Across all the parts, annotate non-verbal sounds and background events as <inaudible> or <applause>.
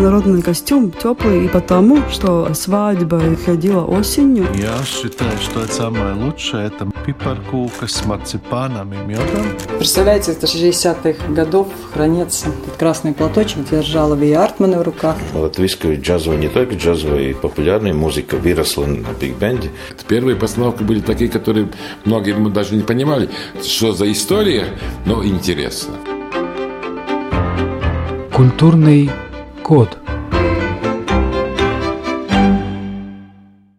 народный костюм теплый и потому, что свадьба ходила осенью. Я считаю, что это самое лучшее. Это пипаркука с марципаном и медом. Представляете, это 60-х годов хранится этот красный платочек, держала Ви Артмана в руках. Латвийская джазовая, не только джазовая, популярная музыка выросла на биг-бенде. Первые постановки были такие, которые многие даже не понимали, что за история, но интересно. Культурный код.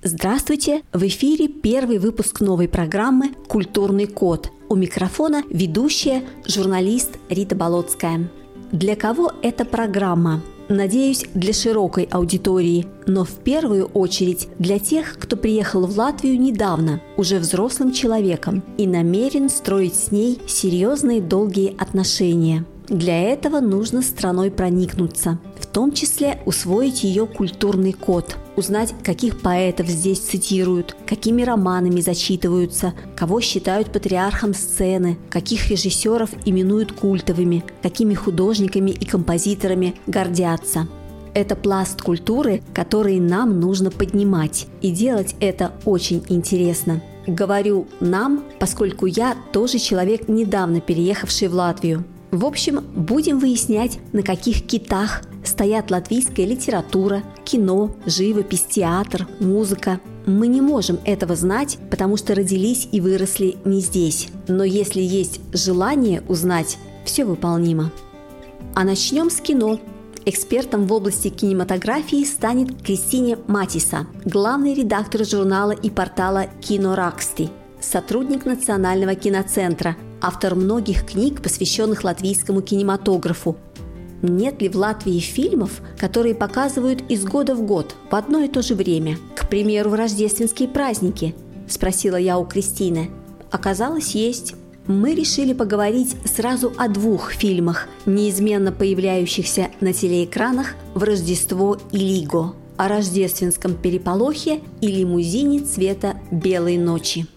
Здравствуйте! В эфире первый выпуск новой программы «Культурный код». У микрофона ведущая, журналист Рита Болотская. Для кого эта программа? Надеюсь, для широкой аудитории, но в первую очередь для тех, кто приехал в Латвию недавно, уже взрослым человеком, и намерен строить с ней серьезные долгие отношения – для этого нужно страной проникнуться, в том числе усвоить ее культурный код, узнать, каких поэтов здесь цитируют, какими романами зачитываются, кого считают патриархом сцены, каких режиссеров именуют культовыми, какими художниками и композиторами гордятся. Это пласт культуры, который нам нужно поднимать. И делать это очень интересно. Говорю «нам», поскольку я тоже человек, недавно переехавший в Латвию. В общем, будем выяснять, на каких китах стоят латвийская литература, кино, живопись, театр, музыка. Мы не можем этого знать, потому что родились и выросли не здесь. Но если есть желание узнать, все выполнимо. А начнем с кино. Экспертом в области кинематографии станет Кристине Матиса, главный редактор журнала и портала «Кинораксти», сотрудник Национального киноцентра, автор многих книг, посвященных латвийскому кинематографу. Нет ли в Латвии фильмов, которые показывают из года в год в одно и то же время? К примеру, в рождественские праздники? Спросила я у Кристины. Оказалось, есть. Мы решили поговорить сразу о двух фильмах, неизменно появляющихся на телеэкранах в Рождество и Лиго о рождественском переполохе и лимузине цвета белой ночи.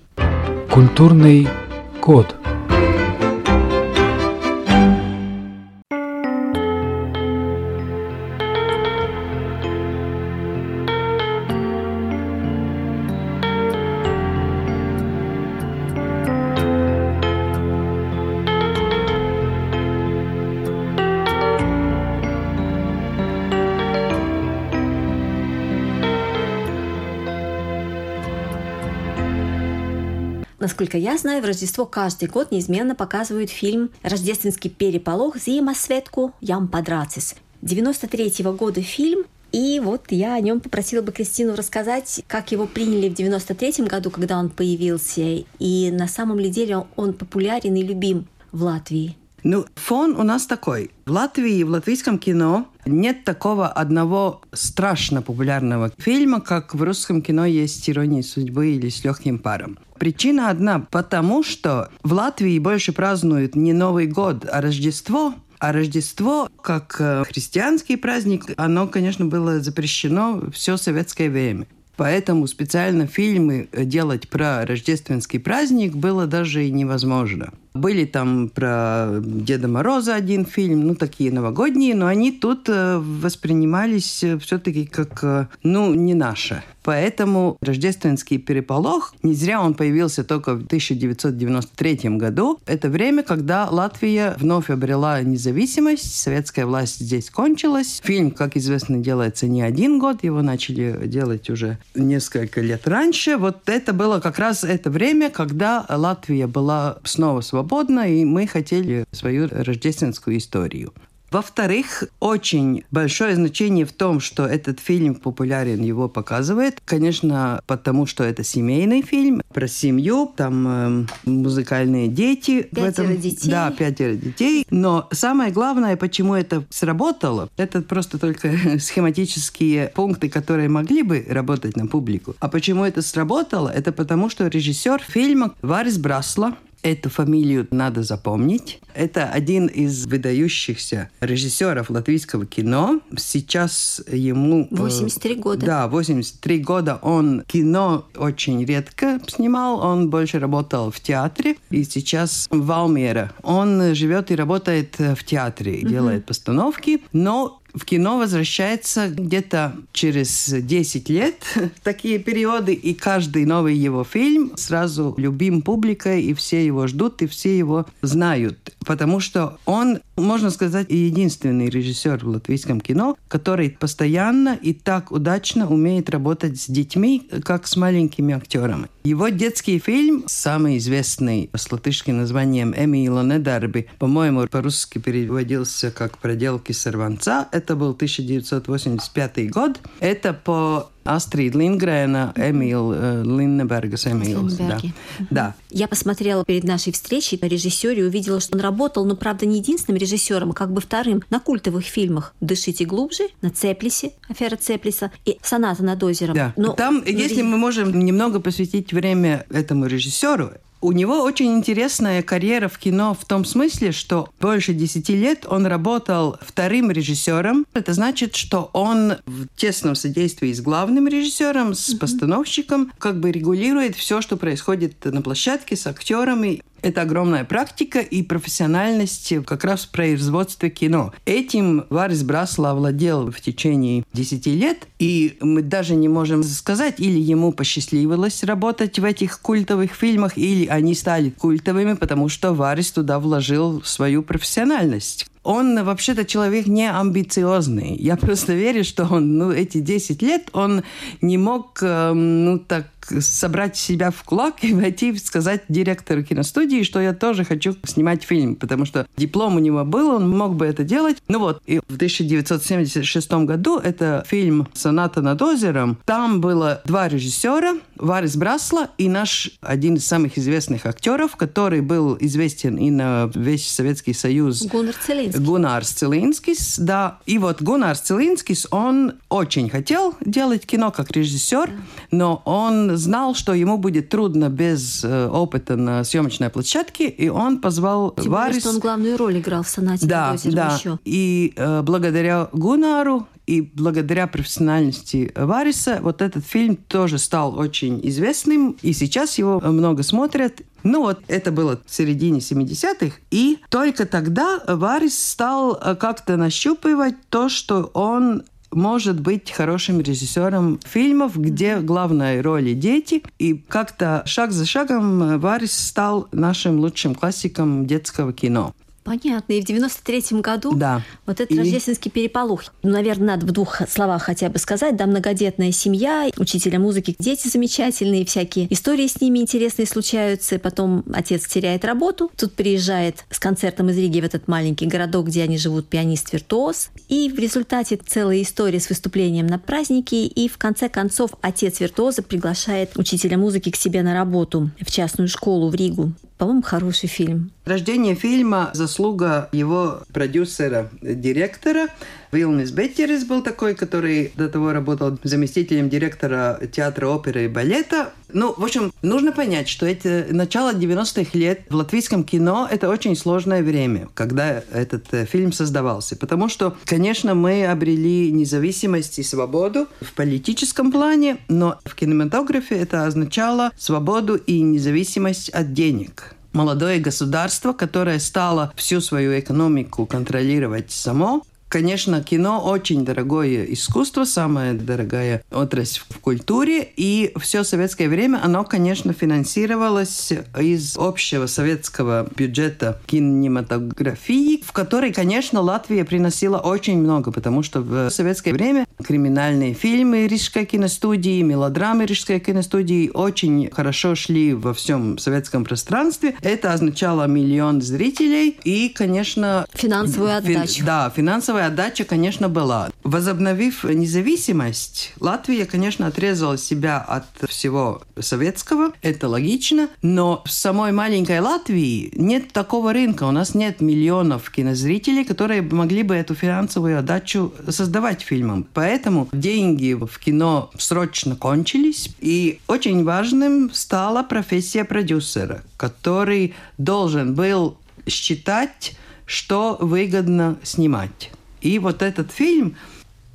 Культурный код – Насколько я знаю, в Рождество каждый год неизменно показывают фильм «Рождественский переполох» Зима Светку Ям Подрацис. 93 -го года фильм, и вот я о нем попросила бы Кристину рассказать, как его приняли в 93 году, когда он появился, и на самом ли деле он популярен и любим в Латвии. Ну, фон у нас такой. В Латвии, в латвийском кино нет такого одного страшно популярного фильма, как в русском кино есть «Ирония судьбы» или «С легким паром». Причина одна, потому что в Латвии больше празднуют не Новый год, а Рождество, а Рождество, как э, христианский праздник, оно, конечно, было запрещено все советское время. Поэтому специально фильмы делать про рождественский праздник было даже и невозможно. Были там про Деда Мороза один фильм, ну, такие новогодние, но они тут э, воспринимались э, все-таки как, э, ну, не наши. Поэтому рождественский переполох, не зря он появился только в 1993 году. Это время, когда Латвия вновь обрела независимость, советская власть здесь кончилась. Фильм, как известно, делается не один год, его начали делать уже несколько лет раньше. Вот это было как раз это время, когда Латвия была снова свободна свободно, и мы хотели свою рождественскую историю. Во-вторых, очень большое значение в том, что этот фильм популярен, его показывает. Конечно, потому что это семейный фильм про семью, там э, музыкальные дети. Пятеро этом, детей. Да, пятеро детей. Но самое главное, почему это сработало, это просто только <laughs> схематические пункты, которые могли бы работать на публику. А почему это сработало, это потому что режиссер фильма Варис Брасла, Эту фамилию надо запомнить. Это один из выдающихся режиссеров латвийского кино. Сейчас ему... 83 э, года. Да, 83 года. Он кино очень редко снимал. Он больше работал в театре. И сейчас в Валмера. Он живет и работает в театре, угу. делает постановки. Но в кино возвращается где-то через 10 лет, <laughs> такие периоды, и каждый новый его фильм сразу любим публикой, и все его ждут, и все его знают. Потому что он, можно сказать, единственный режиссер в латвийском кино, который постоянно и так удачно умеет работать с детьми, как с маленькими актерами. Его детский фильм, самый известный с латышским названием «Эмила Недарби», по-моему, по-русски переводился как «Проделки сорванца». Это был 1985 год. Это по Астрид Лингрена, Эмил э, Линнебергас, Эмил. Да. да. Я посмотрела перед нашей встречей на режиссере и увидела, что он работал, но, правда, не единственным режиссером, а как бы вторым на культовых фильмах «Дышите глубже», на Цеплисе, «Афера Цеплиса» и «Соната над озером». Да. Но, Там, но, если мы можем немного посвятить время этому режиссеру, у него очень интересная карьера в кино в том смысле, что больше десяти лет он работал вторым режиссером. Это значит, что он в тесном содействии с главным режиссером, с постановщиком, как бы регулирует все, что происходит на площадке с актерами. Это огромная практика и профессиональность как раз в производстве кино. Этим Варис Брасла овладел в течение 10 лет, и мы даже не можем сказать, или ему посчастливилось работать в этих культовых фильмах, или они стали культовыми, потому что Варис туда вложил свою профессиональность он вообще-то человек не амбициозный. Я просто верю, что он, ну, эти 10 лет, он не мог, эм, ну, так собрать себя в кулак и войти и сказать директору киностудии, что я тоже хочу снимать фильм, потому что диплом у него был, он мог бы это делать. Ну вот, и в 1976 году это фильм «Соната над озером». Там было два режиссера, Варис Брасла и наш один из самых известных актеров, который был известен и на весь Советский Союз. Гуннар Целинскис. Гуннар Целинскис, да. И вот Гуннар Целинскис, он очень хотел делать кино как режиссер, но он знал, что ему будет трудно без э, опыта на съемочной площадке, и он позвал Тем Варис... Более, что он главную роль играл в «Сонате да, да. еще. И э, благодаря Гунару и благодаря профессиональности Вариса вот этот фильм тоже стал очень известным, и сейчас его много смотрят. Ну вот, это было в середине 70-х, и только тогда Варис стал э, как-то нащупывать то, что он может быть хорошим режиссером фильмов, где главной роли дети. И как-то шаг за шагом Варис стал нашим лучшим классиком детского кино. Понятно. И в 93-м году да. вот этот и... рождественский переполох. Ну, наверное, надо в двух словах хотя бы сказать. Да, многодетная семья, учителя музыки, дети замечательные, всякие истории с ними интересные случаются. Потом отец теряет работу. Тут приезжает с концертом из Риги в этот маленький городок, где они живут, пианист-виртуоз. И в результате целая история с выступлением на празднике. И в конце концов отец виртуоза приглашает учителя музыки к себе на работу в частную школу в Ригу. По-моему, хороший фильм. Рождение фильма – заслуга его продюсера-директора Вилнис Беттерис был такой, который до того работал заместителем директора театра оперы и балета. Ну, в общем, нужно понять, что это начало 90-х лет в латвийском кино – это очень сложное время, когда этот э, фильм создавался. Потому что, конечно, мы обрели независимость и свободу в политическом плане, но в кинематографе это означало свободу и независимость от денег молодое государство, которое стало всю свою экономику контролировать само, Конечно, кино очень дорогое искусство, самая дорогая отрасль в культуре, и все советское время оно, конечно, финансировалось из общего советского бюджета кинематографии, в которой, конечно, Латвия приносила очень много, потому что в советское время криминальные фильмы Рижской киностудии, мелодрамы Рижской киностудии очень хорошо шли во всем советском пространстве. Это означало миллион зрителей и, конечно... Финансовую отдачу. Фин, да, финансовая финансовая отдача, конечно, была. Возобновив независимость, Латвия, конечно, отрезала себя от всего советского. Это логично. Но в самой маленькой Латвии нет такого рынка. У нас нет миллионов кинозрителей, которые могли бы эту финансовую отдачу создавать фильмам. Поэтому деньги в кино срочно кончились. И очень важным стала профессия продюсера, который должен был считать, что выгодно снимать. И вот этот фильм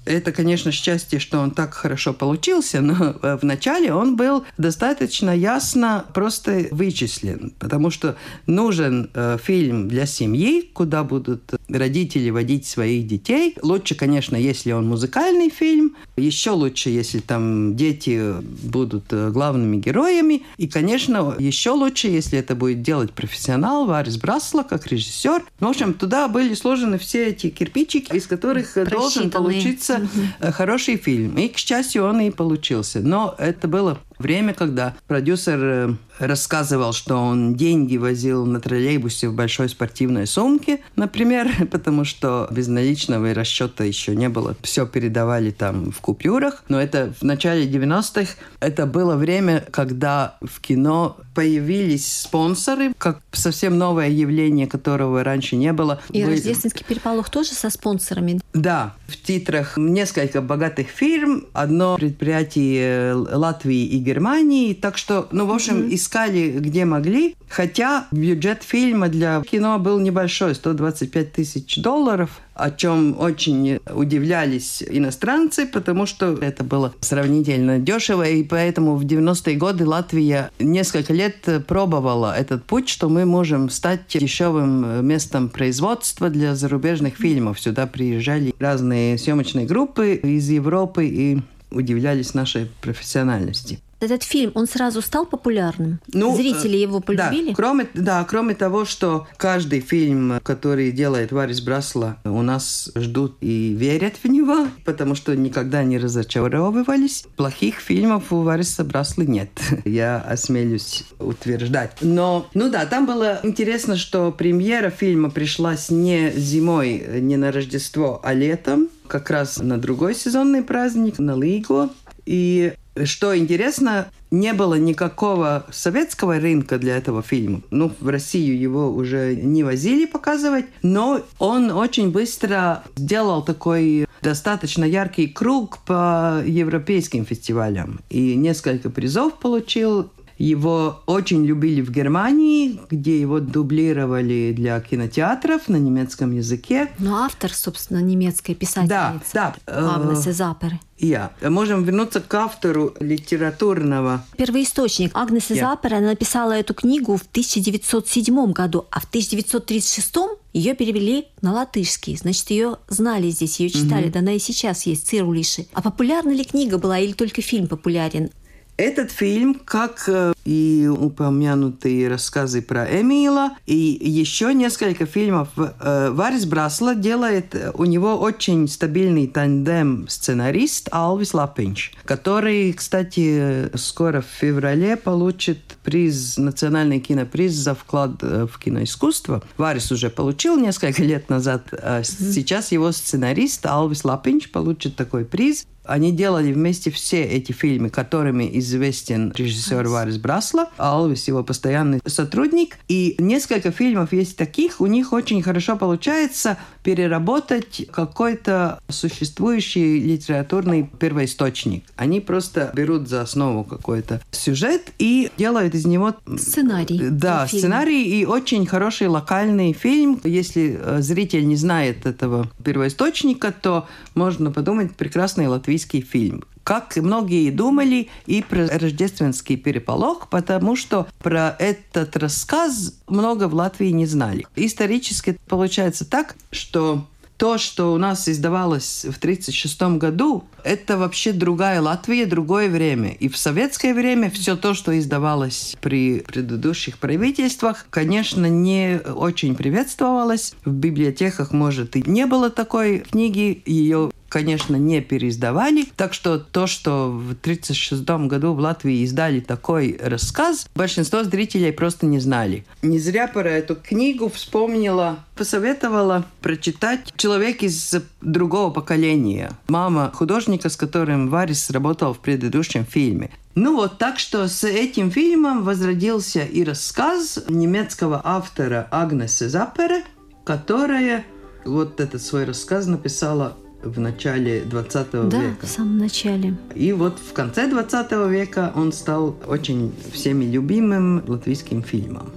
Это, конечно, счастье, что он так хорошо получился, но э, вначале он был достаточно ясно просто вычислен, потому что нужен э, фильм для семьи, куда будут родители водить своих детей. Лучше, конечно, если он музыкальный фильм, еще лучше, если там дети будут э, главными героями, и, конечно, еще лучше, если это будет делать профессионал Варис Брасла, как режиссер. В общем, туда были сложены все эти кирпичики, из которых должен получиться угу. хороший фильм. И, к счастью, он и получился. Но это было время, когда продюсер э, рассказывал, что он деньги возил на троллейбусе в большой спортивной сумке, например, <laughs> потому что безналичного расчета еще не было. Все передавали там в купюрах. Но это в начале 90-х. Это было время, когда в кино появились спонсоры, как совсем новое явление, которого раньше не было. И Вы... «Рождественский переполох» тоже со спонсорами? Да. В титрах несколько богатых фирм, одно предприятие Латвии и Германии. Так что, ну, в общем, mm-hmm. искали где могли. Хотя бюджет фильма для кино был небольшой, 125 тысяч долларов, о чем очень удивлялись иностранцы, потому что это было сравнительно дешево, и поэтому в 90-е годы Латвия несколько лет пробовала этот путь, что мы можем стать дешевым местом производства для зарубежных фильмов. Сюда приезжали разные съемочные группы из Европы и удивлялись нашей профессиональности. Этот фильм, он сразу стал популярным? Ну, Зрители его полюбили? Да кроме, да, кроме того, что каждый фильм, который делает Варис Брасла, у нас ждут и верят в него, потому что никогда не разочаровывались. Плохих фильмов у Вариса Браслы нет. <laughs> Я осмелюсь утверждать. Но, ну да, там было интересно, что премьера фильма пришлась не зимой, не на Рождество, а летом как раз на другой сезонный праздник, на Лигу. И что интересно, не было никакого советского рынка для этого фильма. Ну, в Россию его уже не возили показывать, но он очень быстро сделал такой достаточно яркий круг по европейским фестивалям. И несколько призов получил, его очень любили в Германии, где его дублировали для кинотеатров на немецком языке. Но автор, собственно, немецкая писательница. Да, да. Агнеса Заперы. Я. Можем вернуться к автору литературного. Первоисточник. Агнеса yeah. Запера написала эту книгу в 1907 году, а в 1936 ее перевели на латышский. Значит, ее знали здесь, ее читали. Mm-hmm. Да она и сейчас есть, цирулиши. А популярна ли книга была или только фильм популярен? Этот фильм, как э, и упомянутые рассказы про Эмила, и еще несколько фильмов, э, Варис Брасла делает, э, у него очень стабильный тандем сценарист Алвис Лапинч, который, кстати, скоро в феврале получит приз, национальный киноприз за вклад в киноискусство. Варис уже получил несколько лет назад, а сейчас его сценарист Алвис Лапинч получит такой приз. Они делали вместе все эти фильмы, которыми известен режиссер Варис Брасла, а Алвис его постоянный сотрудник. И несколько фильмов есть таких, у них очень хорошо получается переработать какой-то существующий литературный первоисточник. Они просто берут за основу какой-то сюжет и делают из него... Сценарий. Да, сценарий и очень хороший локальный фильм. Если э, зритель не знает этого первоисточника, то можно подумать прекрасный латвийский английский фильм. Как многие думали и про рождественский переполох, потому что про этот рассказ много в Латвии не знали. Исторически получается так, что то, что у нас издавалось в 1936 году, это вообще другая Латвия, другое время. И в советское время все то, что издавалось при предыдущих правительствах, конечно, не очень приветствовалось. В библиотеках, может, и не было такой книги. Ее конечно, не переиздавали. Так что то, что в 1936 году в Латвии издали такой рассказ, большинство зрителей просто не знали. Не зря про эту книгу вспомнила, посоветовала прочитать человек из другого поколения. Мама художника, с которым Варис работал в предыдущем фильме. Ну вот, так что с этим фильмом возродился и рассказ немецкого автора Агнеса Запера, которая вот этот свой рассказ написала в начале 20 да, века. в самом начале. И вот в конце 20 века он стал очень всеми любимым латвийским фильмом.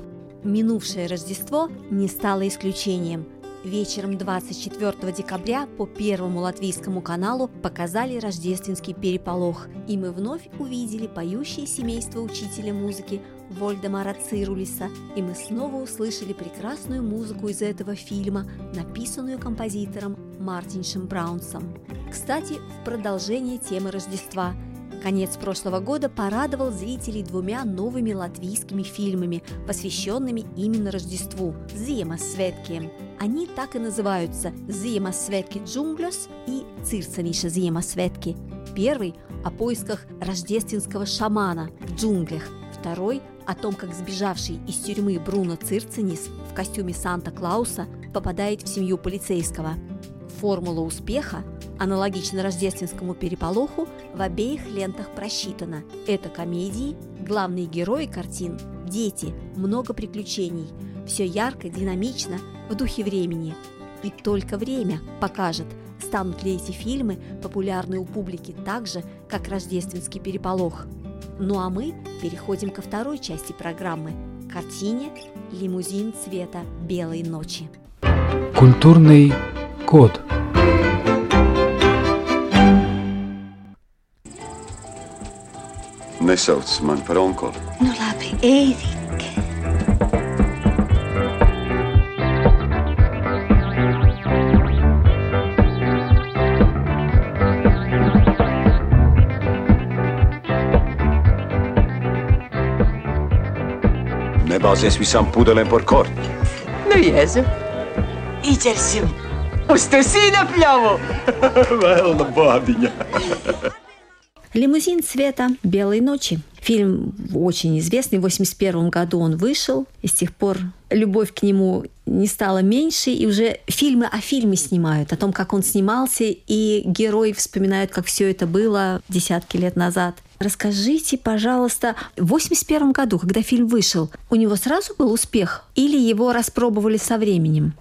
Минувшее Рождество не стало исключением. Вечером 24 декабря по Первому латвийскому каналу показали рождественский переполох, и мы вновь увидели поющее семейство учителя музыки Вольдемара Цирулиса, и мы снова услышали прекрасную музыку из этого фильма, написанную композитором Мартиншем Браунсом. Кстати, в продолжение темы Рождества – Конец прошлого года порадовал зрителей двумя новыми латвийскими фильмами, посвященными именно Рождеству – «Зиемасветки». Они так и называются «Зиемасветки джунглёс» и «Цирцаниша Зиемасветки». Первый – о поисках рождественского шамана в джунглях, второй – о том, как сбежавший из тюрьмы Бруно Цирцинис в костюме Санта-Клауса попадает в семью полицейского. Формула успеха аналогично рождественскому переполоху, в обеих лентах просчитано. Это комедии, главные герои картин – дети, много приключений. Все ярко, динамично, в духе времени. И только время покажет, станут ли эти фильмы популярны у публики так же, как «Рождественский переполох». Ну а мы переходим ко второй части программы – картине «Лимузин цвета белой ночи». Культурный код – Nesauc man par onkuli. Nu labi, Ērika. Nebāzies visām pudelēm par korķi. Nu, Jēzu, izķersim uz to sīna <laughs> pļavu. Vēl bādiņa. «Лимузин цвета белой ночи». Фильм очень известный, в 1981 году он вышел, и с тех пор любовь к нему не стала меньше, и уже фильмы о фильме снимают, о том, как он снимался, и герои вспоминают, как все это было десятки лет назад. Расскажите, пожалуйста, в 1981 году, когда фильм вышел, у него сразу был успех или его распробовали со временем?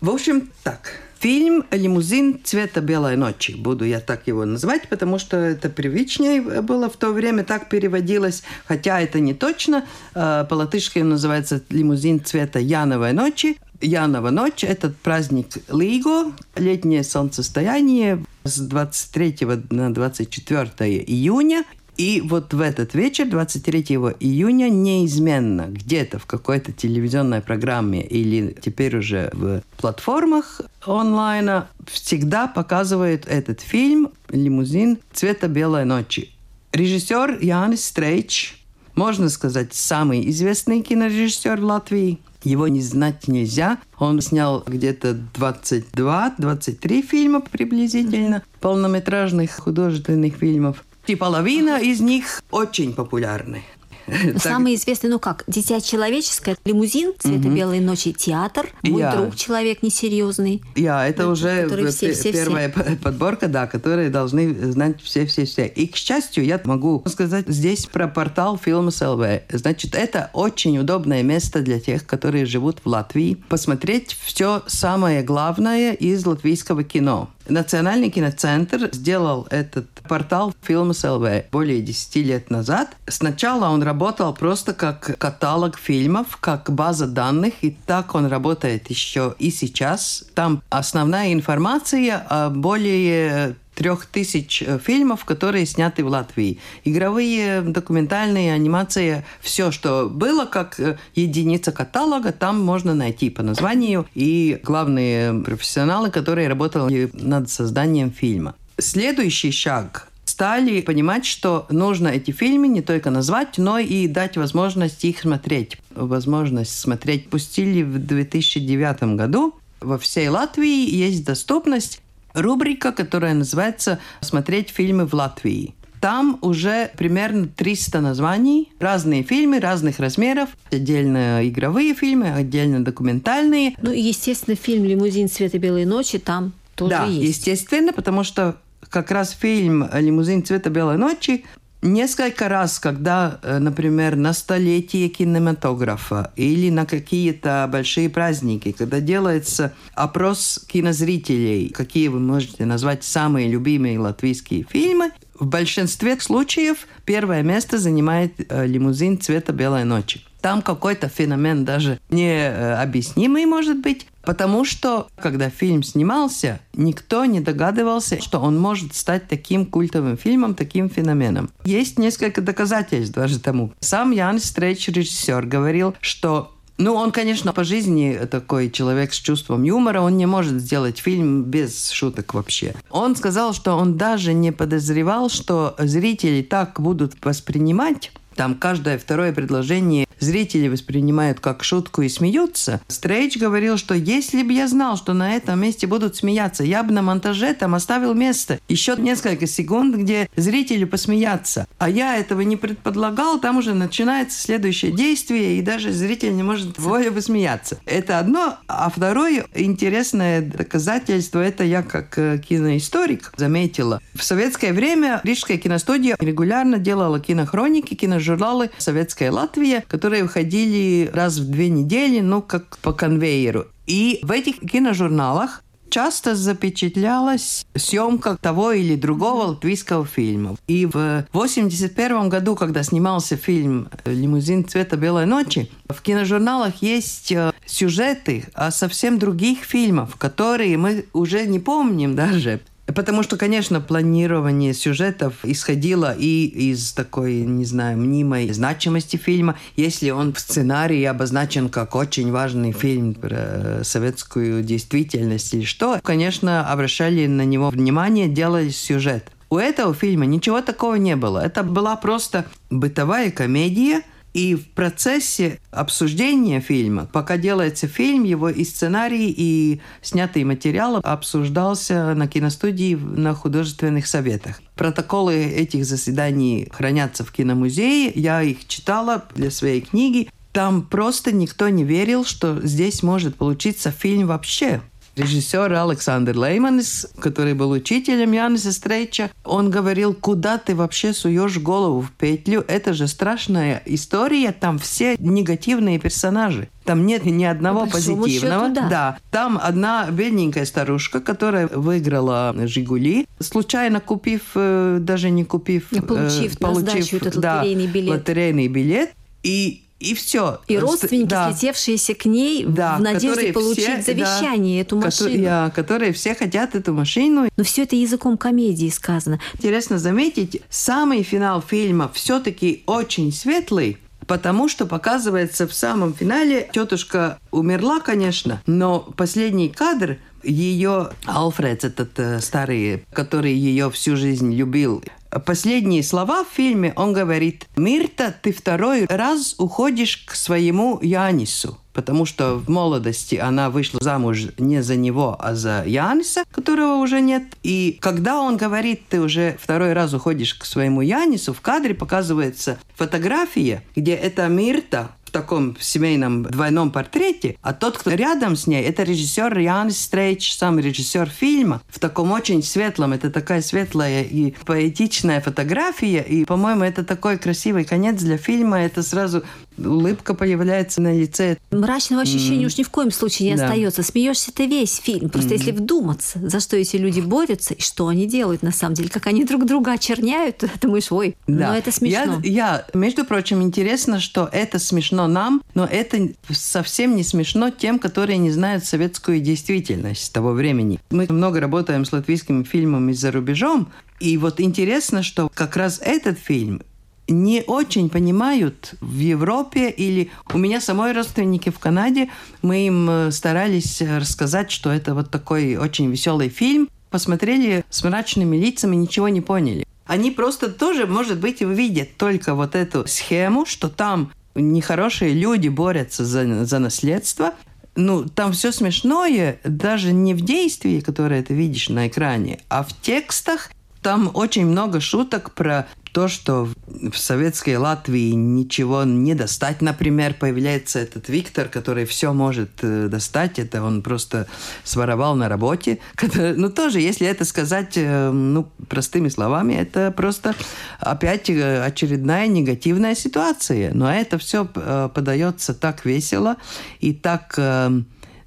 В общем, так. Фильм «Лимузин цвета белой ночи». Буду я так его называть, потому что это привычнее было в то время, так переводилось. Хотя это не точно. Э, по-латышски называется «Лимузин цвета Яновой ночи». Янова ночь – этот праздник Лиго, летнее солнцестояние с 23 на 24 июня. И вот в этот вечер, 23 июня, неизменно где-то в какой-то телевизионной программе или теперь уже в платформах онлайна всегда показывают этот фильм «Лимузин цвета белой ночи». Режиссер Янис Стрейч, можно сказать, самый известный кинорежиссер в Латвии. Его не знать нельзя. Он снял где-то 22-23 фильма приблизительно, полнометражных художественных фильмов. И половина из них очень популярны. <laughs> Самый известный, ну как, «Дитя человеческое», «Лимузин», «Цвета угу. белой ночи», «Театр», «Мой Я. друг человек несерьезный». Я, это уже все, все, первая все. подборка, да, которые должны знать все-все-все. И, к счастью, я могу сказать здесь про портал Films LV. Значит, это очень удобное место для тех, которые живут в Латвии, посмотреть все самое главное из латвийского кино. Национальный киноцентр сделал этот портал Films LV более 10 лет назад. Сначала он работал просто как каталог фильмов, как база данных, и так он работает еще и сейчас. Там основная информация о более трех тысяч э, фильмов, которые сняты в Латвии. Игровые, документальные, анимация, все, что было как э, единица каталога, там можно найти по названию. И главные профессионалы, которые работали над созданием фильма. Следующий шаг стали понимать, что нужно эти фильмы не только назвать, но и дать возможность их смотреть. Возможность смотреть пустили в 2009 году. Во всей Латвии есть доступность рубрика, которая называется «Смотреть фильмы в Латвии». Там уже примерно 300 названий, разные фильмы разных размеров, отдельно игровые фильмы, отдельно документальные. Ну и, естественно, фильм «Лимузин цвета белой ночи» там тоже да, есть. естественно, потому что как раз фильм «Лимузин цвета белой ночи» Несколько раз, когда, э, например, на столетие кинематографа или на какие-то большие праздники, когда делается опрос кинозрителей, какие вы можете назвать самые любимые латвийские фильмы, в большинстве случаев первое место занимает э, лимузин цвета белой ночи. Там какой-то феномен даже необъяснимый, может быть. Потому что, когда фильм снимался, никто не догадывался, что он может стать таким культовым фильмом, таким феноменом. Есть несколько доказательств даже тому. Сам Ян Стрейч, режиссер, говорил, что ну, он, конечно, по жизни такой человек с чувством юмора, он не может сделать фильм без шуток вообще. Он сказал, что он даже не подозревал, что зрители так будут воспринимать там каждое второе предложение зрители воспринимают как шутку и смеются. Стрейч говорил, что если бы я знал, что на этом месте будут смеяться, я бы на монтаже там оставил место. Еще несколько секунд, где зрители посмеяться. А я этого не предполагал, там уже начинается следующее действие, и даже зритель не может волю посмеяться. Это одно. А второе интересное доказательство, это я как э, киноисторик заметила. В советское время Рижская киностудия регулярно делала кинохроники, киножурналы «Советская Латвия», которые которые выходили раз в две недели, ну, как по конвейеру. И в этих киножурналах часто запечатлялась съемка того или другого латвийского фильма. И в 1981 году, когда снимался фильм «Лимузин цвета белой ночи», в киножурналах есть э, сюжеты о совсем других фильмов, которые мы уже не помним даже. Потому что, конечно, планирование сюжетов исходило и из такой, не знаю, мнимой значимости фильма. Если он в сценарии обозначен как очень важный фильм про советскую действительность или что, конечно, обращали на него внимание, делали сюжет. У этого фильма ничего такого не было. Это была просто бытовая комедия – и в процессе обсуждения фильма, пока делается фильм, его и сценарий, и снятый материал обсуждался на киностудии на художественных советах. Протоколы этих заседаний хранятся в киномузее. Я их читала для своей книги. Там просто никто не верил, что здесь может получиться фильм вообще режиссер Александр Лейманис, который был учителем Яниса Стрейча, он говорил, куда ты вообще суешь голову в петлю? Это же страшная история, там все негативные персонажи. Там нет ни одного По позитивного. Счету, да. да. Там одна бедненькая старушка, которая выиграла «Жигули», случайно купив, э, даже не купив... Получив, э, получив этот да, лотерейный билет. Лотерейный билет. И и все. И родственники, да. слетевшиеся к ней да, в надежде получить все, завещание, да, эту машину. Которые, которые все хотят эту машину. Но все это языком комедии сказано. Интересно заметить, самый финал фильма все-таки очень светлый, потому что показывается в самом финале тетушка умерла, конечно, но последний кадр ее Алфред, этот э, старый, который ее всю жизнь любил, последние слова в фильме он говорит, «Мирта, ты второй раз уходишь к своему Янису» потому что в молодости она вышла замуж не за него, а за Яниса, которого уже нет. И когда он говорит, ты уже второй раз уходишь к своему Янису, в кадре показывается фотография, где это Мирта, в таком семейном двойном портрете, а тот, кто рядом с ней, это режиссер Янис Стрейч, сам режиссер фильма, в таком очень светлом, это такая светлая и поэтичная фотография, и, по-моему, это такой красивый конец для фильма, это сразу улыбка появляется на лице. Мрачного ощущения mm. уж ни в коем случае не да. остается. Смеешься ты весь фильм. Просто mm. если вдуматься, за что эти люди борются и что они делают на самом деле, как они друг друга очерняют, <laughs> ты думаешь, ой, да. но это смешно. Я, я, между прочим, интересно, что это смешно нам, но это совсем не смешно тем, которые не знают советскую действительность того времени. Мы много работаем с латвийскими фильмами за рубежом, и вот интересно, что как раз этот фильм не очень понимают в Европе или у меня самой родственники в Канаде, мы им э, старались рассказать, что это вот такой очень веселый фильм. Посмотрели с мрачными лицами, ничего не поняли. Они просто тоже, может быть, видят только вот эту схему, что там нехорошие люди борются за, за наследство, ну, там все смешное, даже не в действии, которое ты видишь на экране, а в текстах. Там очень много шуток про то, что в советской Латвии ничего не достать, например, появляется этот Виктор, который все может э, достать, это он просто своровал на работе. <laughs> Ну, тоже, если это сказать, э, ну, простыми словами, это просто опять э, очередная негативная ситуация. Но это все подается так весело и так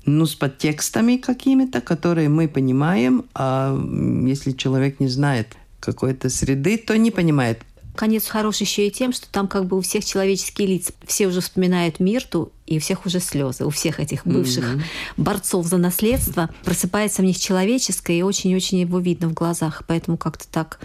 ну, с подтекстами какими-то, которые мы понимаем, а если человек не знает какой-то среды, то не понимает. Конец хороший еще и тем, что там как бы у всех человеческие лица. Все уже вспоминают Мирту, и у всех уже слезы. У всех этих бывших mm-hmm. борцов за наследство просыпается в них человеческое, и очень-очень его видно в глазах. Поэтому как-то так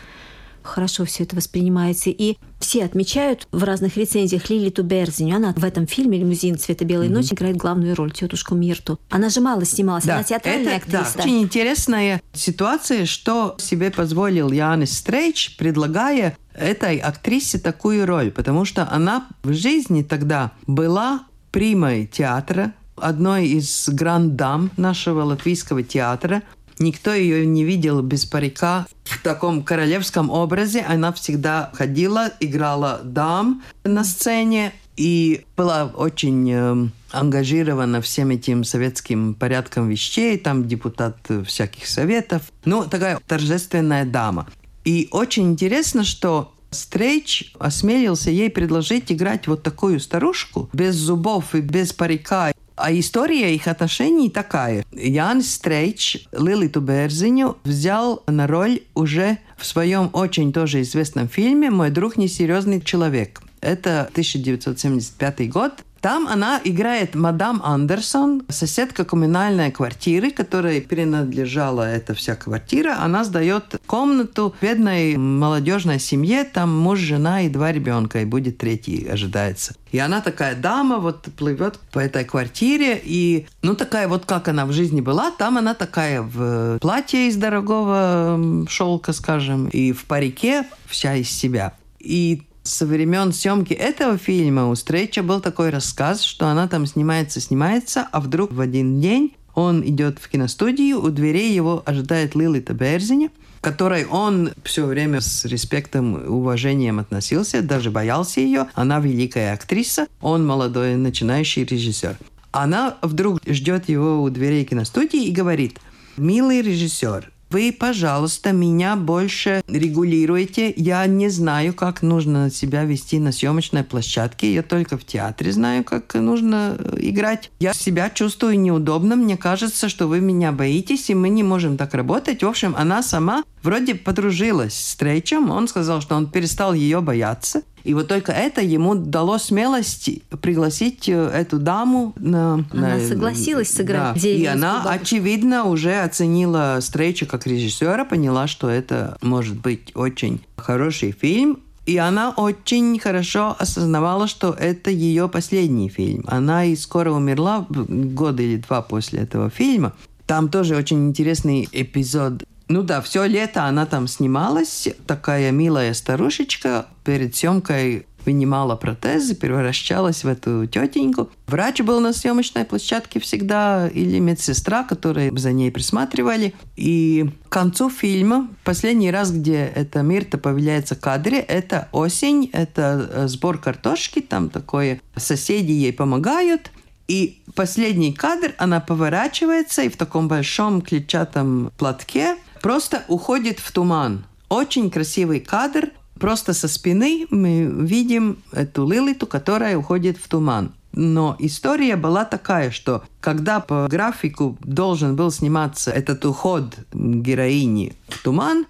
хорошо все это воспринимается. И все отмечают в разных рецензиях Лилиту Берзиню. Она в этом фильме «Лимузин. Цвета белой mm-hmm. ночи» играет главную роль, тетушку Мирту. Она же мало снималась, да, она театральная это, актриса. Да, очень интересная ситуация, что себе позволил Янис Стрейч, предлагая этой актрисе такую роль, потому что она в жизни тогда была примой театра, одной из гранд-дам нашего латвийского театра. Никто ее не видел без парика в таком королевском образе. Она всегда ходила, играла дам на сцене и была очень э, ангажирована всем этим советским порядком вещей, там депутат всяких советов. Ну, такая торжественная дама. И очень интересно, что Стрейч осмелился ей предложить играть вот такую старушку без зубов и без парика. А история их отношений такая. Ян Стрейч Лилиту Берзиню взял на роль уже в своем очень тоже известном фильме «Мой друг несерьезный человек». Это 1975 год. Там она играет мадам Андерсон, соседка коммунальной квартиры, которой принадлежала эта вся квартира. Она сдает комнату бедной молодежной семье, там муж, жена и два ребенка, и будет третий, ожидается. И она такая дама, вот плывет по этой квартире, и ну такая вот как она в жизни была, там она такая в платье из дорогого шелка, скажем, и в парике вся из себя. И со времен съемки этого фильма у Стрейча был такой рассказ, что она там снимается, снимается, а вдруг в один день он идет в киностудию, у дверей его ожидает Лилита Берзиня, которой он все время с респектом и уважением относился, даже боялся ее. Она великая актриса, он молодой начинающий режиссер. Она вдруг ждет его у дверей киностудии и говорит, «Милый режиссер, вы, пожалуйста, меня больше регулируйте. Я не знаю, как нужно себя вести на съемочной площадке. Я только в театре знаю, как нужно э, играть. Я себя чувствую неудобно. Мне кажется, что вы меня боитесь, и мы не можем так работать. В общем, она сама вроде подружилась с Трейчем. Он сказал, что он перестал ее бояться. И вот только это ему дало смелость пригласить э, эту даму на... Она на, согласилась сыграть да. И она, бабушку. очевидно, уже оценила Стрейча как режиссера, поняла, что это может быть очень хороший фильм. И она очень хорошо осознавала, что это ее последний фильм. Она и скоро умерла, год или два после этого фильма. Там тоже очень интересный эпизод ну да, все лето она там снималась, такая милая старушечка. Перед съемкой вынимала протезы, превращалась в эту тетеньку. Врач был на съемочной площадке всегда, или медсестра, которые за ней присматривали. И к концу фильма, последний раз, где эта Мирта появляется в кадре, это осень, это э, сбор картошки, там такое, соседи ей помогают. И последний кадр, она поворачивается и в таком большом клетчатом платке – просто уходит в туман. Очень красивый кадр. Просто со спины мы видим эту Лилиту, которая уходит в туман. Но история была такая, что когда по графику должен был сниматься этот уход героини в туман,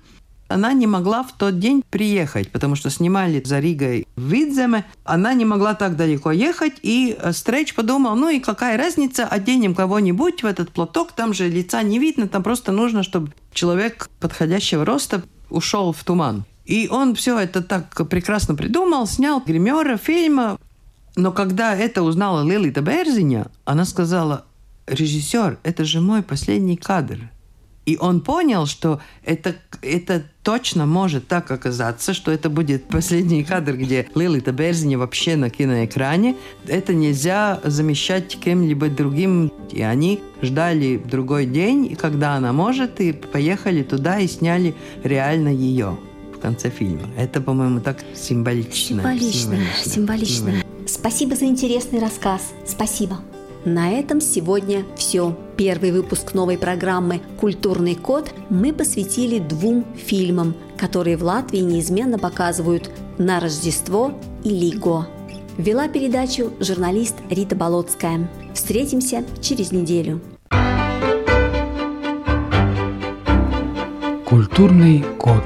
она не могла в тот день приехать, потому что снимали за Ригой в Видземе. Она не могла так далеко ехать, и э, Стрейч подумал, ну и какая разница, оденем кого-нибудь в этот платок, там же лица не видно, там просто нужно, чтобы человек подходящего роста ушел в туман. И он все это так прекрасно придумал, снял гримера фильма. Но когда это узнала Лилита Берзиня, она сказала, режиссер, это же мой последний кадр. И он понял, что это, это точно может так оказаться, что это будет последний кадр, где Лилита Берзини вообще на киноэкране. Это нельзя замещать кем-либо другим. И они ждали другой день, когда она может, и поехали туда и сняли реально ее в конце фильма. Это, по-моему, так символично. Символично, символично. символично. Спасибо за интересный рассказ. Спасибо. На этом сегодня все. Первый выпуск новой программы «Культурный код» мы посвятили двум фильмам, которые в Латвии неизменно показывают «На Рождество» и «Лиго». Вела передачу журналист Рита Болотская. Встретимся через неделю. Культурный код.